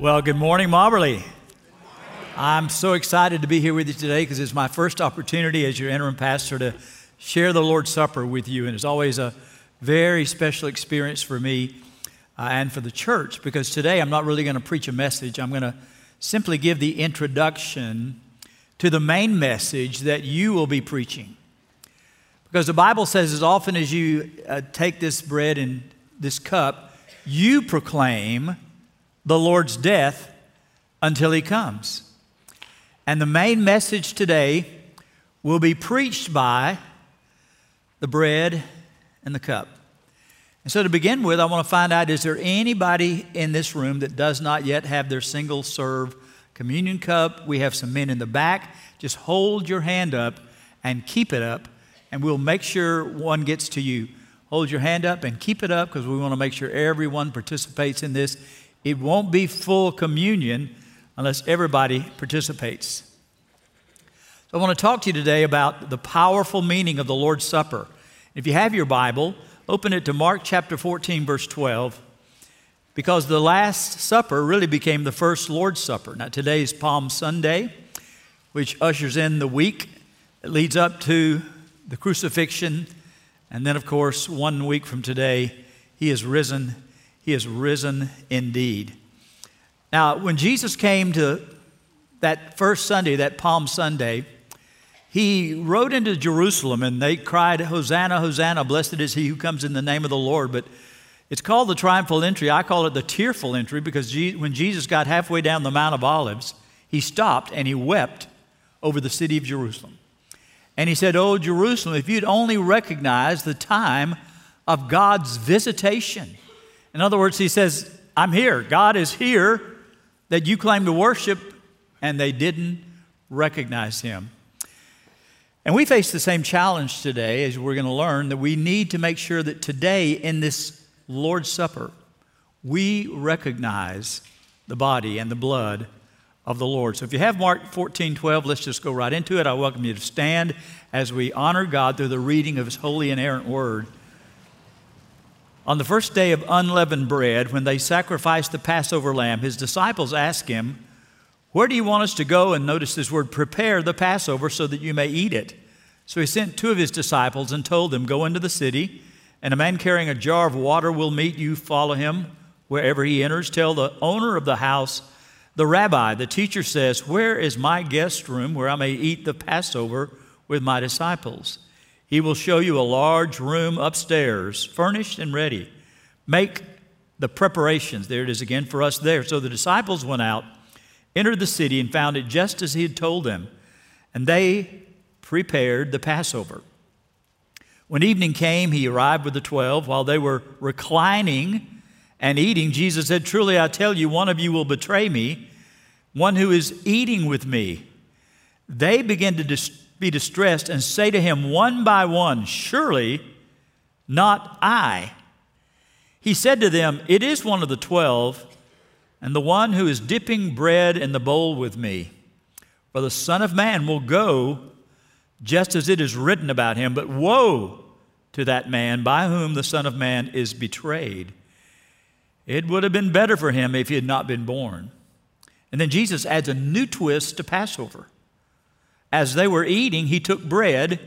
Well, good morning, Mobberly. I'm so excited to be here with you today because it's my first opportunity as your interim pastor to share the Lord's Supper with you. And it's always a very special experience for me uh, and for the church because today I'm not really going to preach a message. I'm going to simply give the introduction to the main message that you will be preaching. Because the Bible says, as often as you uh, take this bread and this cup, you proclaim the Lord's death until he comes. And the main message today will be preached by the bread and the cup. And so, to begin with, I want to find out is there anybody in this room that does not yet have their single serve communion cup? We have some men in the back. Just hold your hand up and keep it up, and we'll make sure one gets to you. Hold your hand up and keep it up because we want to make sure everyone participates in this. It won't be full communion unless everybody participates. So I want to talk to you today about the powerful meaning of the Lord's Supper. If you have your Bible, open it to Mark chapter 14, verse 12, because the Last Supper really became the first Lord's Supper. Now, today is Palm Sunday, which ushers in the week that leads up to the crucifixion. And then, of course, one week from today, He is risen. He is risen indeed. Now, when Jesus came to that first Sunday, that Palm Sunday, he rode into Jerusalem and they cried, Hosanna, Hosanna, blessed is he who comes in the name of the Lord. But it's called the triumphal entry. I call it the tearful entry because when Jesus got halfway down the Mount of Olives, he stopped and he wept over the city of Jerusalem. And he said, Oh, Jerusalem, if you'd only recognize the time of God's visitation. In other words, he says, I'm here. God is here that you claim to worship, and they didn't recognize him. And we face the same challenge today, as we're going to learn, that we need to make sure that today in this Lord's Supper, we recognize the body and the blood of the Lord. So if you have Mark 14 12, let's just go right into it. I welcome you to stand as we honor God through the reading of His holy and errant word. On the first day of unleavened bread, when they sacrificed the Passover lamb, his disciples asked him, where do you want us to go? And notice this word prepare the Passover so that you may eat it. So he sent two of his disciples and told them, Go into the city, and a man carrying a jar of water will meet you. Follow him wherever he enters. Tell the owner of the house, the rabbi, the teacher says, Where is my guest room where I may eat the Passover with my disciples? He will show you a large room upstairs, furnished and ready. Make the preparations. There it is again for us there. So the disciples went out entered the city and found it just as he had told them, and they prepared the Passover. When evening came, he arrived with the twelve. While they were reclining and eating, Jesus said, Truly I tell you, one of you will betray me, one who is eating with me. They began to dis- be distressed and say to him one by one, Surely not I. He said to them, It is one of the twelve and the one who is dipping bread in the bowl with me. For the Son of Man will go just as it is written about him, but woe to that man by whom the Son of Man is betrayed. It would have been better for him if he had not been born. And then Jesus adds a new twist to Passover. As they were eating, he took bread,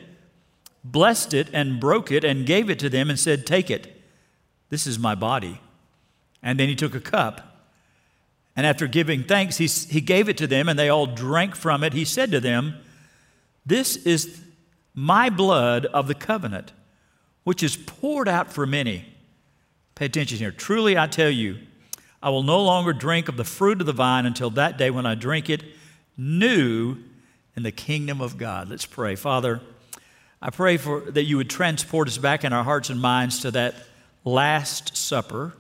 blessed it, and broke it, and gave it to them, and said, Take it. This is my body. And then he took a cup. And after giving thanks, he, he gave it to them, and they all drank from it. He said to them, This is my blood of the covenant, which is poured out for many. Pay attention here. Truly, I tell you, I will no longer drink of the fruit of the vine until that day when I drink it new in the kingdom of God. Let's pray. Father, I pray for, that you would transport us back in our hearts and minds to that Last Supper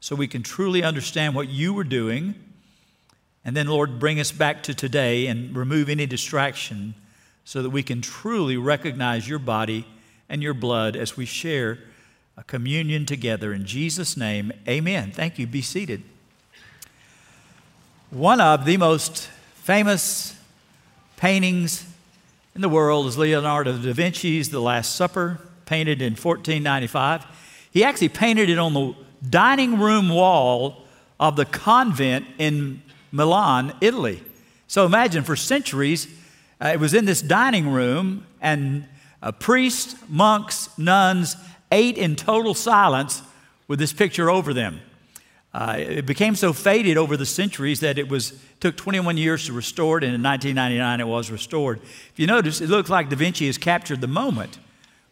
so we can truly understand what you were doing. And then, Lord, bring us back to today and remove any distraction so that we can truly recognize your body and your blood as we share a communion together. In Jesus' name, amen. Thank you. Be seated. One of the most famous paintings in the world is Leonardo da Vinci's The Last Supper, painted in 1495. He actually painted it on the dining room wall of the convent in Milan, Italy. So imagine for centuries, uh, it was in this dining room, and uh, priests, monks, nuns ate in total silence with this picture over them. Uh, it became so faded over the centuries that it was took 21 years to restore it, and in 1999 it was restored. If you notice, it looks like Da Vinci has captured the moment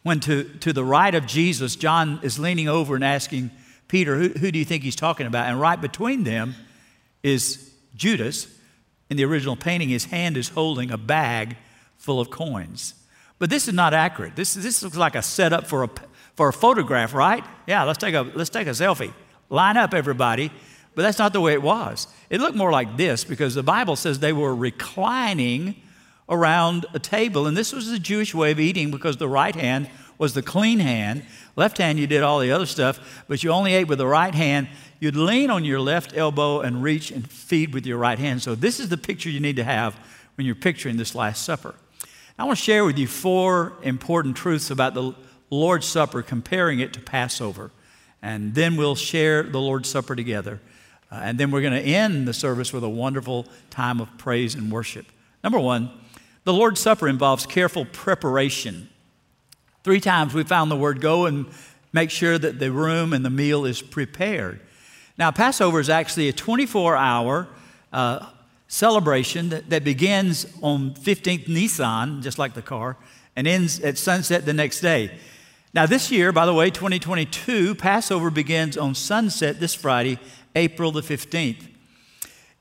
when to, to the right of Jesus, John is leaning over and asking Peter, who, who do you think he's talking about? And right between them is Judas. In the original painting, his hand is holding a bag full of coins. But this is not accurate. This, this looks like a setup for a, for a photograph, right? Yeah, let's take, a, let's take a selfie. Line up, everybody. But that's not the way it was. It looked more like this because the Bible says they were reclining around a table. And this was the Jewish way of eating because the right hand was the clean hand. Left hand, you did all the other stuff, but you only ate with the right hand. You'd lean on your left elbow and reach and feed with your right hand. So, this is the picture you need to have when you're picturing this Last Supper. I want to share with you four important truths about the Lord's Supper, comparing it to Passover. And then we'll share the Lord's Supper together. Uh, and then we're going to end the service with a wonderful time of praise and worship. Number one, the Lord's Supper involves careful preparation. Three times we found the word go and make sure that the room and the meal is prepared. Now, Passover is actually a 24 hour uh, celebration that, that begins on 15th Nisan, just like the car, and ends at sunset the next day. Now, this year, by the way, 2022, Passover begins on sunset this Friday, April the 15th.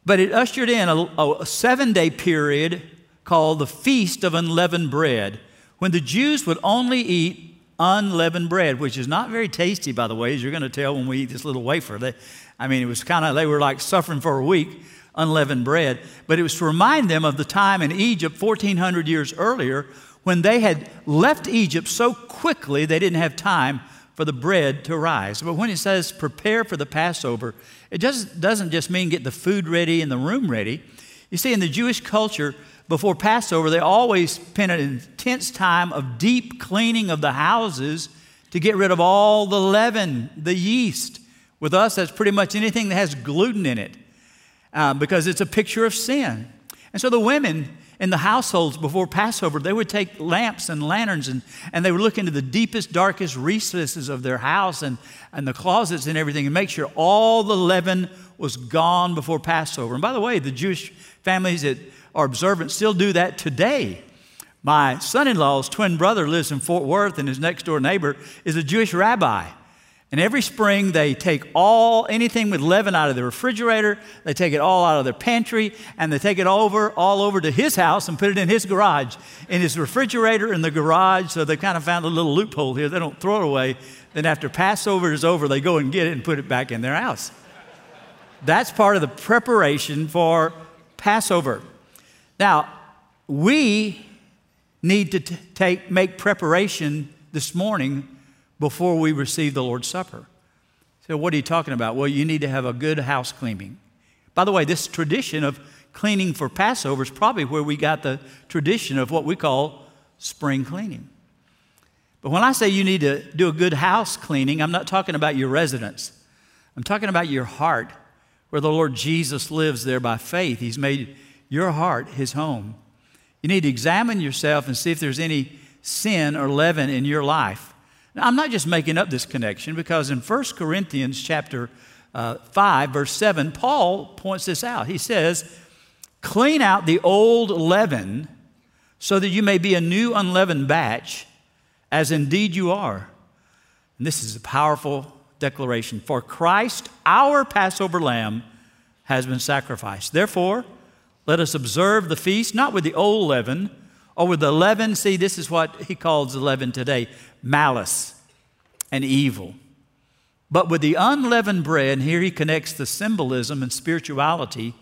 But it ushered in a, a seven day period called the Feast of Unleavened Bread, when the Jews would only eat unleavened bread, which is not very tasty, by the way, as you're going to tell when we eat this little wafer. They, I mean, it was kind of, they were like suffering for a week, unleavened bread. But it was to remind them of the time in Egypt 1,400 years earlier when they had left Egypt so quickly they didn't have time for the bread to rise. But when it says prepare for the Passover, it just doesn't just mean get the food ready and the room ready. You see, in the Jewish culture, before Passover, they always spent an intense time of deep cleaning of the houses to get rid of all the leaven, the yeast. With us, that's pretty much anything that has gluten in it uh, because it's a picture of sin. And so the women in the households before Passover, they would take lamps and lanterns and, and they would look into the deepest, darkest recesses of their house and, and the closets and everything and make sure all the leaven was gone before Passover. And by the way, the Jewish families that are observant still do that today. My son in law's twin brother lives in Fort Worth, and his next door neighbor is a Jewish rabbi. And every spring, they take all anything with leaven out of the refrigerator, they take it all out of their pantry, and they take it over all over to his house and put it in his garage, in his refrigerator in the garage. So they kind of found a little loophole here. They don't throw it away. Then after Passover is over, they go and get it and put it back in their house. That's part of the preparation for Passover. Now, we need to t- take, make preparation this morning before we receive the Lord's Supper. So, what are you talking about? Well, you need to have a good house cleaning. By the way, this tradition of cleaning for Passover is probably where we got the tradition of what we call spring cleaning. But when I say you need to do a good house cleaning, I'm not talking about your residence. I'm talking about your heart, where the Lord Jesus lives there by faith. He's made your heart his home. You need to examine yourself and see if there's any sin or leaven in your life. Now, I'm not just making up this connection because in 1 Corinthians chapter uh, 5, verse 7, Paul points this out. He says, Clean out the old leaven so that you may be a new unleavened batch, as indeed you are. And this is a powerful declaration. For Christ, our Passover lamb, has been sacrificed. Therefore, let us observe the feast, not with the old leaven or with the leaven. See, this is what he calls the leaven today malice and evil. But with the unleavened bread, here he connects the symbolism and spirituality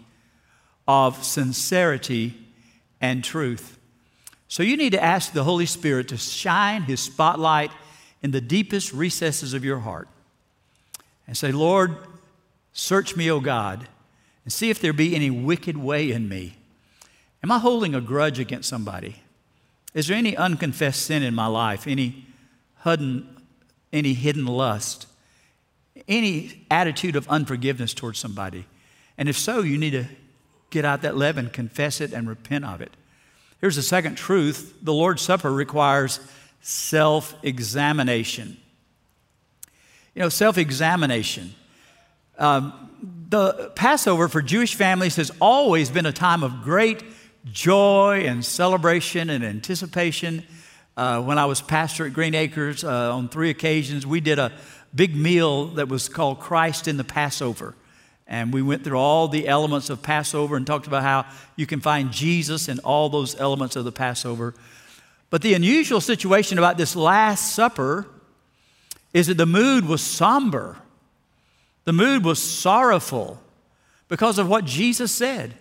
of sincerity and truth. So you need to ask the Holy Spirit to shine his spotlight in the deepest recesses of your heart and say, Lord, search me, O God, and see if there be any wicked way in me. Am I holding a grudge against somebody? Is there any unconfessed sin in my life? Any hidden, any hidden lust? any attitude of unforgiveness towards somebody. And if so, you need to get out that leaven, confess it, and repent of it. Here's the second truth the Lord's Supper requires self examination. You know, self examination. Um, the Passover for Jewish families has always been a time of great joy and celebration and anticipation. Uh, when I was pastor at Green Acres uh, on three occasions, we did a big meal that was called Christ in the Passover. And we went through all the elements of Passover and talked about how you can find Jesus in all those elements of the Passover. But the unusual situation about this Last Supper is that the mood was somber. The mood was sorrowful because of what Jesus said.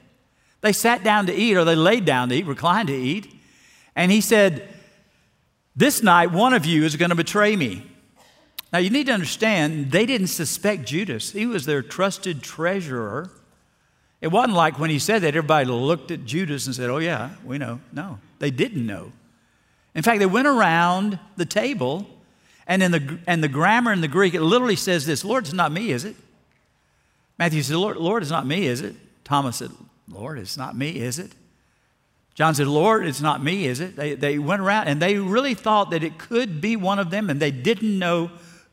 They sat down to eat, or they laid down to eat, reclined to eat. And he said, This night, one of you is going to betray me. Now, you need to understand, they didn't suspect Judas. He was their trusted treasurer. It wasn't like when he said that, everybody looked at Judas and said, Oh, yeah, we know. No, they didn't know. In fact, they went around the table, and in the, and the grammar in the Greek, it literally says this Lord, it's not me, is it? Matthew said, Lord, Lord, it's not me, is it? Thomas said, Lord, it's not me, is it? John said, Lord, it's not me, is it? They, they went around and they really thought that it could be one of them, and they didn't know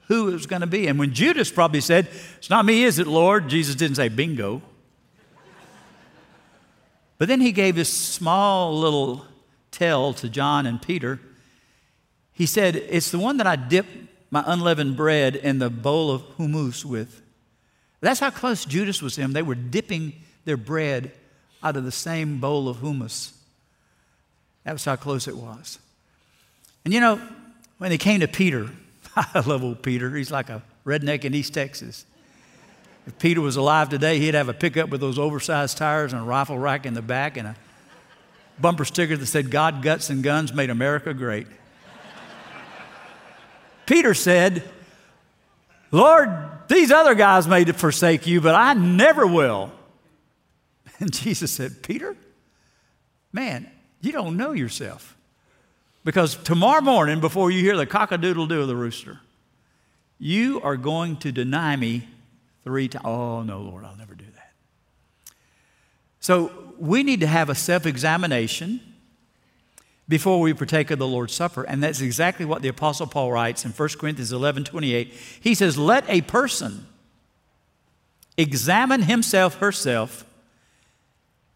who it was going to be. And when Judas probably said, It's not me, is it, Lord? Jesus didn't say, Bingo. But then he gave this small little tell to John and Peter. He said, It's the one that I dip my unleavened bread in the bowl of hummus with. That's how close Judas was to him. They were dipping their bread out of the same bowl of hummus. That was how close it was. And you know, when they came to Peter, I love old Peter. He's like a redneck in East Texas. If Peter was alive today, he'd have a pickup with those oversized tires and a rifle rack in the back and a bumper sticker that said, God, guts, and guns made America great. Peter said, Lord, these other guys may forsake you, but I never will. And Jesus said, Peter, man, you don't know yourself. Because tomorrow morning, before you hear the cock-a-doodle do of the rooster, you are going to deny me three times. Oh, no, Lord, I'll never do that. So we need to have a self examination before we partake of the Lord's Supper. And that's exactly what the Apostle Paul writes in 1 Corinthians 11 28. He says, Let a person examine himself, herself.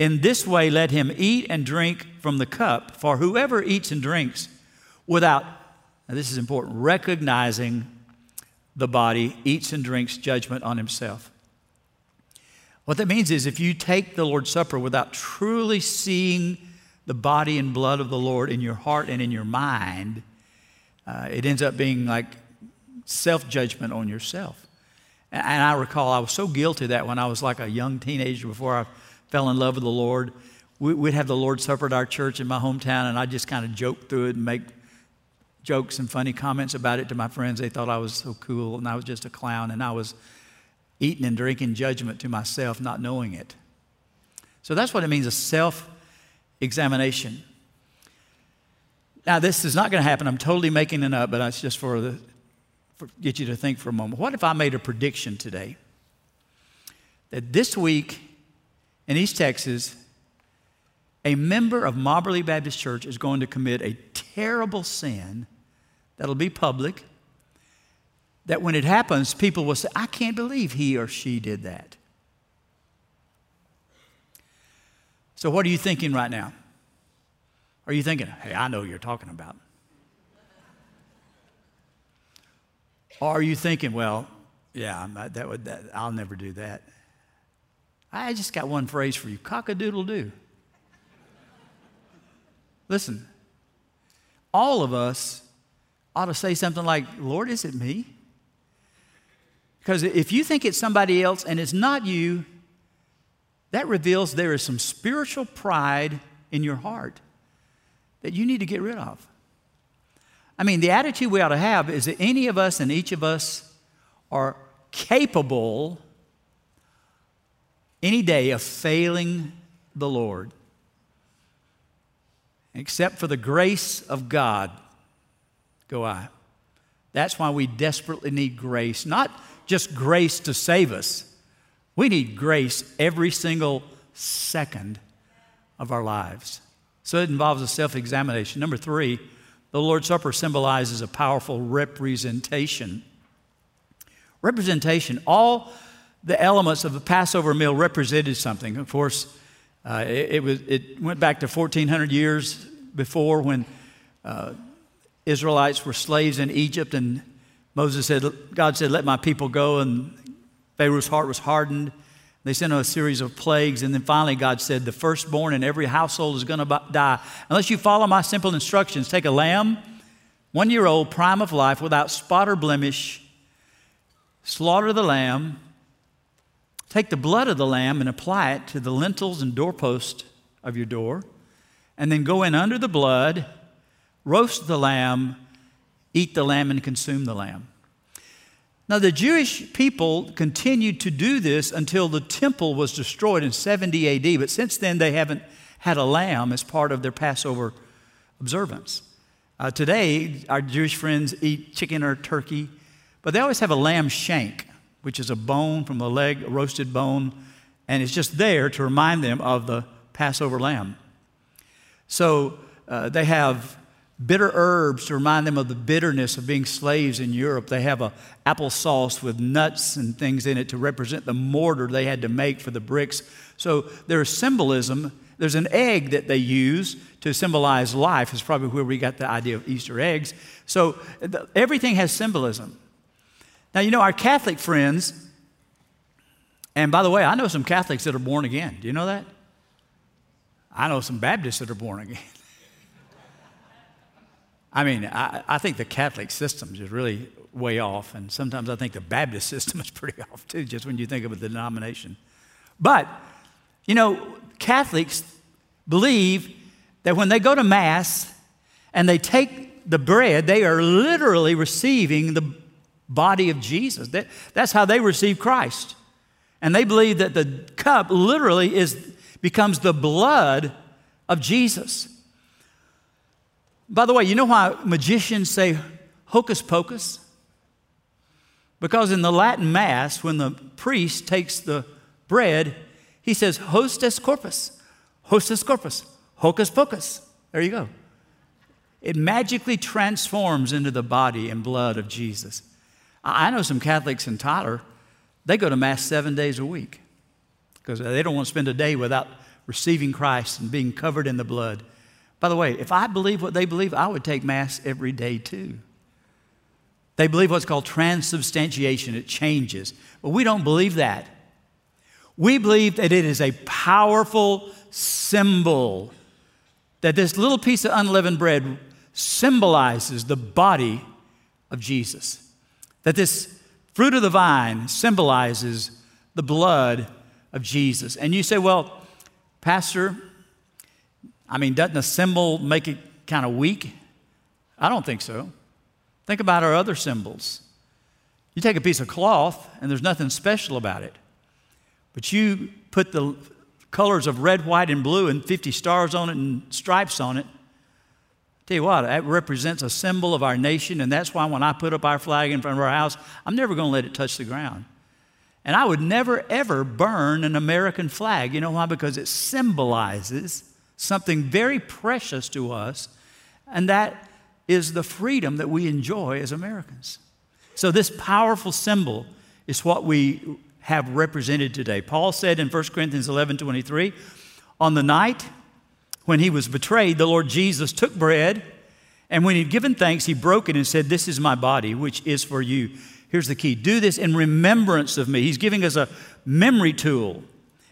In this way, let him eat and drink from the cup. For whoever eats and drinks without, now this is important, recognizing the body, eats and drinks judgment on himself. What that means is if you take the Lord's Supper without truly seeing the body and blood of the Lord in your heart and in your mind, uh, it ends up being like self judgment on yourself. And, and I recall I was so guilty that when I was like a young teenager before I fell in love with the Lord. We, would have the Lord's Supper at our church in my hometown, and I just kind of joke through it and make jokes and funny comments about it to my friends. They thought I was so cool, and I was just a clown, and I was eating and drinking judgment to myself, not knowing it. So that's what it means a self examination. Now, this is not going to happen. I'm totally making it up, but it's just for the for, get you to think for a moment. What if I made a prediction today that this week in East Texas, a member of Mobberly Baptist Church is going to commit a terrible sin that'll be public, that when it happens, people will say, I can't believe he or she did that. So, what are you thinking right now? Are you thinking, hey, I know you're talking about? Or are you thinking, well, yeah, that would, that, I'll never do that? I just got one phrase for you cock a doodle doo. Listen, all of us ought to say something like, Lord, is it me? Because if you think it's somebody else and it's not you, that reveals there is some spiritual pride in your heart that you need to get rid of. I mean, the attitude we ought to have is that any of us and each of us are capable any day of failing the Lord. Except for the grace of God, go I. That's why we desperately need grace, not just grace to save us. We need grace every single second of our lives. So it involves a self examination. Number three, the Lord's Supper symbolizes a powerful representation. Representation, all the elements of the Passover meal represented something. Of course, uh, it, it, was, it went back to 1400 years before when uh, Israelites were slaves in Egypt, and Moses said, God said, Let my people go, and Pharaoh's heart was hardened. They sent a series of plagues, and then finally God said, The firstborn in every household is going to die. Unless you follow my simple instructions, take a lamb, one year old, prime of life, without spot or blemish, slaughter the lamb, take the blood of the lamb and apply it to the lintels and doorpost of your door, and then go in under the blood, roast the lamb, eat the lamb, and consume the lamb. Now, the Jewish people continued to do this until the temple was destroyed in 70 AD, but since then they haven't had a lamb as part of their Passover observance. Uh, today, our Jewish friends eat chicken or turkey, but they always have a lamb shank, which is a bone from the leg, a roasted bone, and it's just there to remind them of the Passover lamb. So uh, they have bitter herbs to remind them of the bitterness of being slaves in Europe. They have a applesauce with nuts and things in it to represent the mortar they had to make for the bricks. So there's symbolism. There's an egg that they use to symbolize life. Is probably where we got the idea of Easter eggs. So everything has symbolism. Now you know our Catholic friends. And by the way, I know some Catholics that are born again. Do you know that? I know some Baptists that are born again. I mean, I, I think the Catholic system is really way off, and sometimes I think the Baptist system is pretty off too, just when you think of a denomination. But, you know, Catholics believe that when they go to Mass and they take the bread, they are literally receiving the body of Jesus. That, that's how they receive Christ. And they believe that the cup literally is, becomes the blood of Jesus. By the way, you know why magicians say hocus pocus? Because in the Latin Mass, when the priest takes the bread, he says, hoc est corpus, hoc est corpus, hocus pocus. There you go. It magically transforms into the body and blood of Jesus. I know some Catholics in Tyler, they go to Mass seven days a week because they don't want to spend a day without receiving Christ and being covered in the blood. By the way, if I believe what they believe, I would take Mass every day too. They believe what's called transubstantiation, it changes. But we don't believe that. We believe that it is a powerful symbol, that this little piece of unleavened bread symbolizes the body of Jesus, that this fruit of the vine symbolizes the blood of Jesus. And you say, well, Pastor, I mean, doesn't a symbol make it kind of weak? I don't think so. Think about our other symbols. You take a piece of cloth and there's nothing special about it, but you put the colors of red, white, and blue and 50 stars on it and stripes on it. Tell you what, that represents a symbol of our nation, and that's why when I put up our flag in front of our house, I'm never going to let it touch the ground. And I would never, ever burn an American flag. You know why? Because it symbolizes something very precious to us, and that is the freedom that we enjoy as Americans. So, this powerful symbol is what we have represented today. Paul said in 1 Corinthians 11 23, on the night when he was betrayed, the Lord Jesus took bread, and when he'd given thanks, he broke it and said, This is my body, which is for you. Here's the key do this in remembrance of me. He's giving us a memory tool.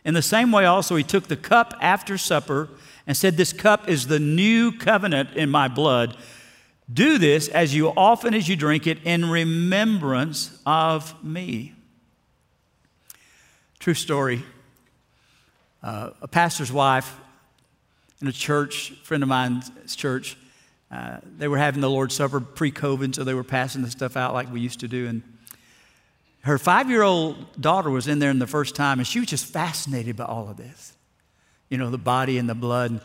In the same way, also, he took the cup after supper and said, This cup is the new covenant in my blood. Do this as you often as you drink it in remembrance of me. True story. Uh, a pastor's wife in a church, a friend of mine's church, uh, they were having the Lord's Supper pre COVID, so they were passing the stuff out like we used to do. And her five year old daughter was in there in the first time, and she was just fascinated by all of this you know, the body and the blood.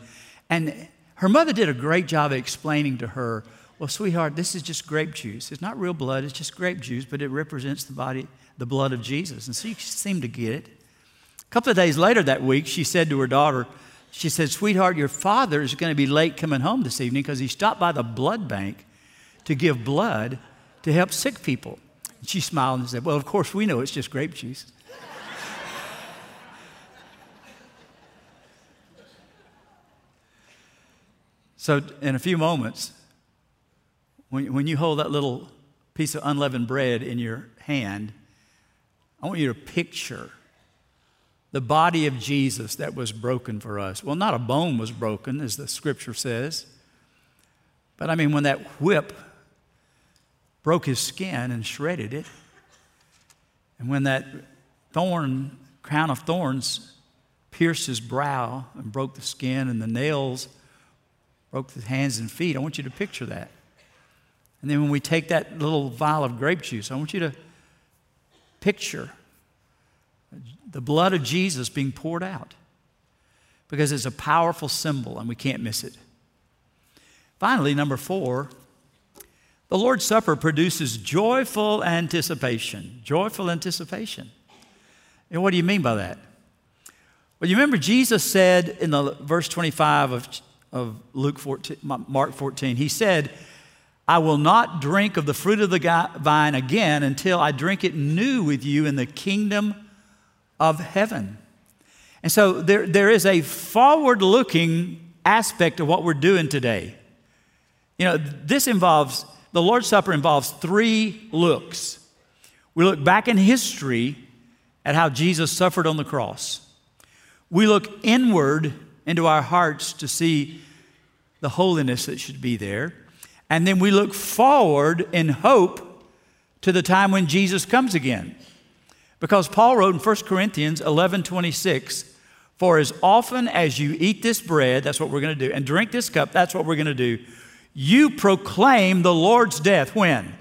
And her mother did a great job of explaining to her Well, sweetheart, this is just grape juice. It's not real blood, it's just grape juice, but it represents the body, the blood of Jesus. And so she seemed to get it. A couple of days later that week, she said to her daughter, she said, Sweetheart, your father is going to be late coming home this evening because he stopped by the blood bank to give blood to help sick people. And she smiled and said, Well, of course, we know it's just grape juice. so, in a few moments, when, when you hold that little piece of unleavened bread in your hand, I want you to picture the body of Jesus that was broken for us. Well, not a bone was broken, as the scripture says, but I mean, when that whip broke his skin and shredded it, and when that thorn, crown of thorns, pierced his brow and broke the skin, and the nails broke the hands and feet, I want you to picture that. And then when we take that little vial of grape juice, I want you to picture the blood of Jesus being poured out because it's a powerful symbol and we can't miss it. Finally, number four, the Lord's Supper produces joyful anticipation. Joyful anticipation. And what do you mean by that? Well, you remember Jesus said in the verse 25 of, of Luke 14, Mark 14, he said, I will not drink of the fruit of the vine again until I drink it new with you in the kingdom of heaven. And so there, there is a forward looking aspect of what we're doing today. You know, this involves, the Lord's Supper involves three looks. We look back in history at how Jesus suffered on the cross. We look inward into our hearts to see the holiness that should be there. And then we look forward in hope to the time when Jesus comes again. Because Paul wrote in 1 Corinthians 11 26, For as often as you eat this bread, that's what we're going to do, and drink this cup, that's what we're going to do, you proclaim the Lord's death. When?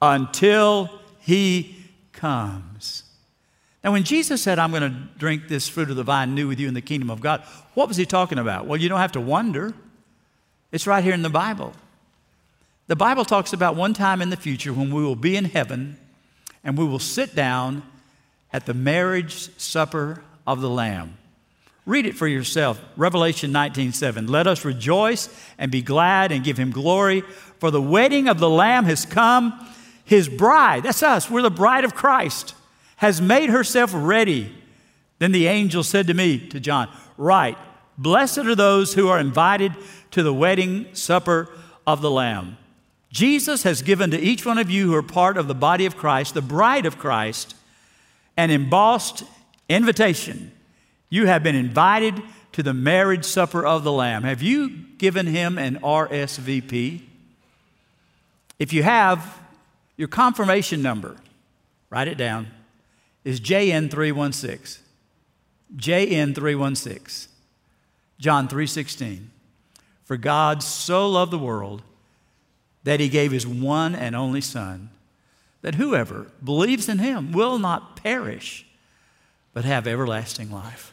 Until he comes. Now, when Jesus said, I'm going to drink this fruit of the vine new with you in the kingdom of God, what was he talking about? Well, you don't have to wonder. It's right here in the Bible. The Bible talks about one time in the future when we will be in heaven and we will sit down at the marriage supper of the Lamb. Read it for yourself. Revelation 19:7. Let us rejoice and be glad and give him glory, for the wedding of the Lamb has come. His bride, that's us, we're the bride of Christ, has made herself ready. Then the angel said to me, to John, Right, blessed are those who are invited to the wedding supper of the Lamb. Jesus has given to each one of you who are part of the body of Christ, the bride of Christ, an embossed invitation. You have been invited to the marriage supper of the Lamb. Have you given him an RSVP? If you have, your confirmation number, write it down, is JN316. JN316. John 3:16. For God so loved the world that he gave his one and only Son, that whoever believes in him will not perish, but have everlasting life.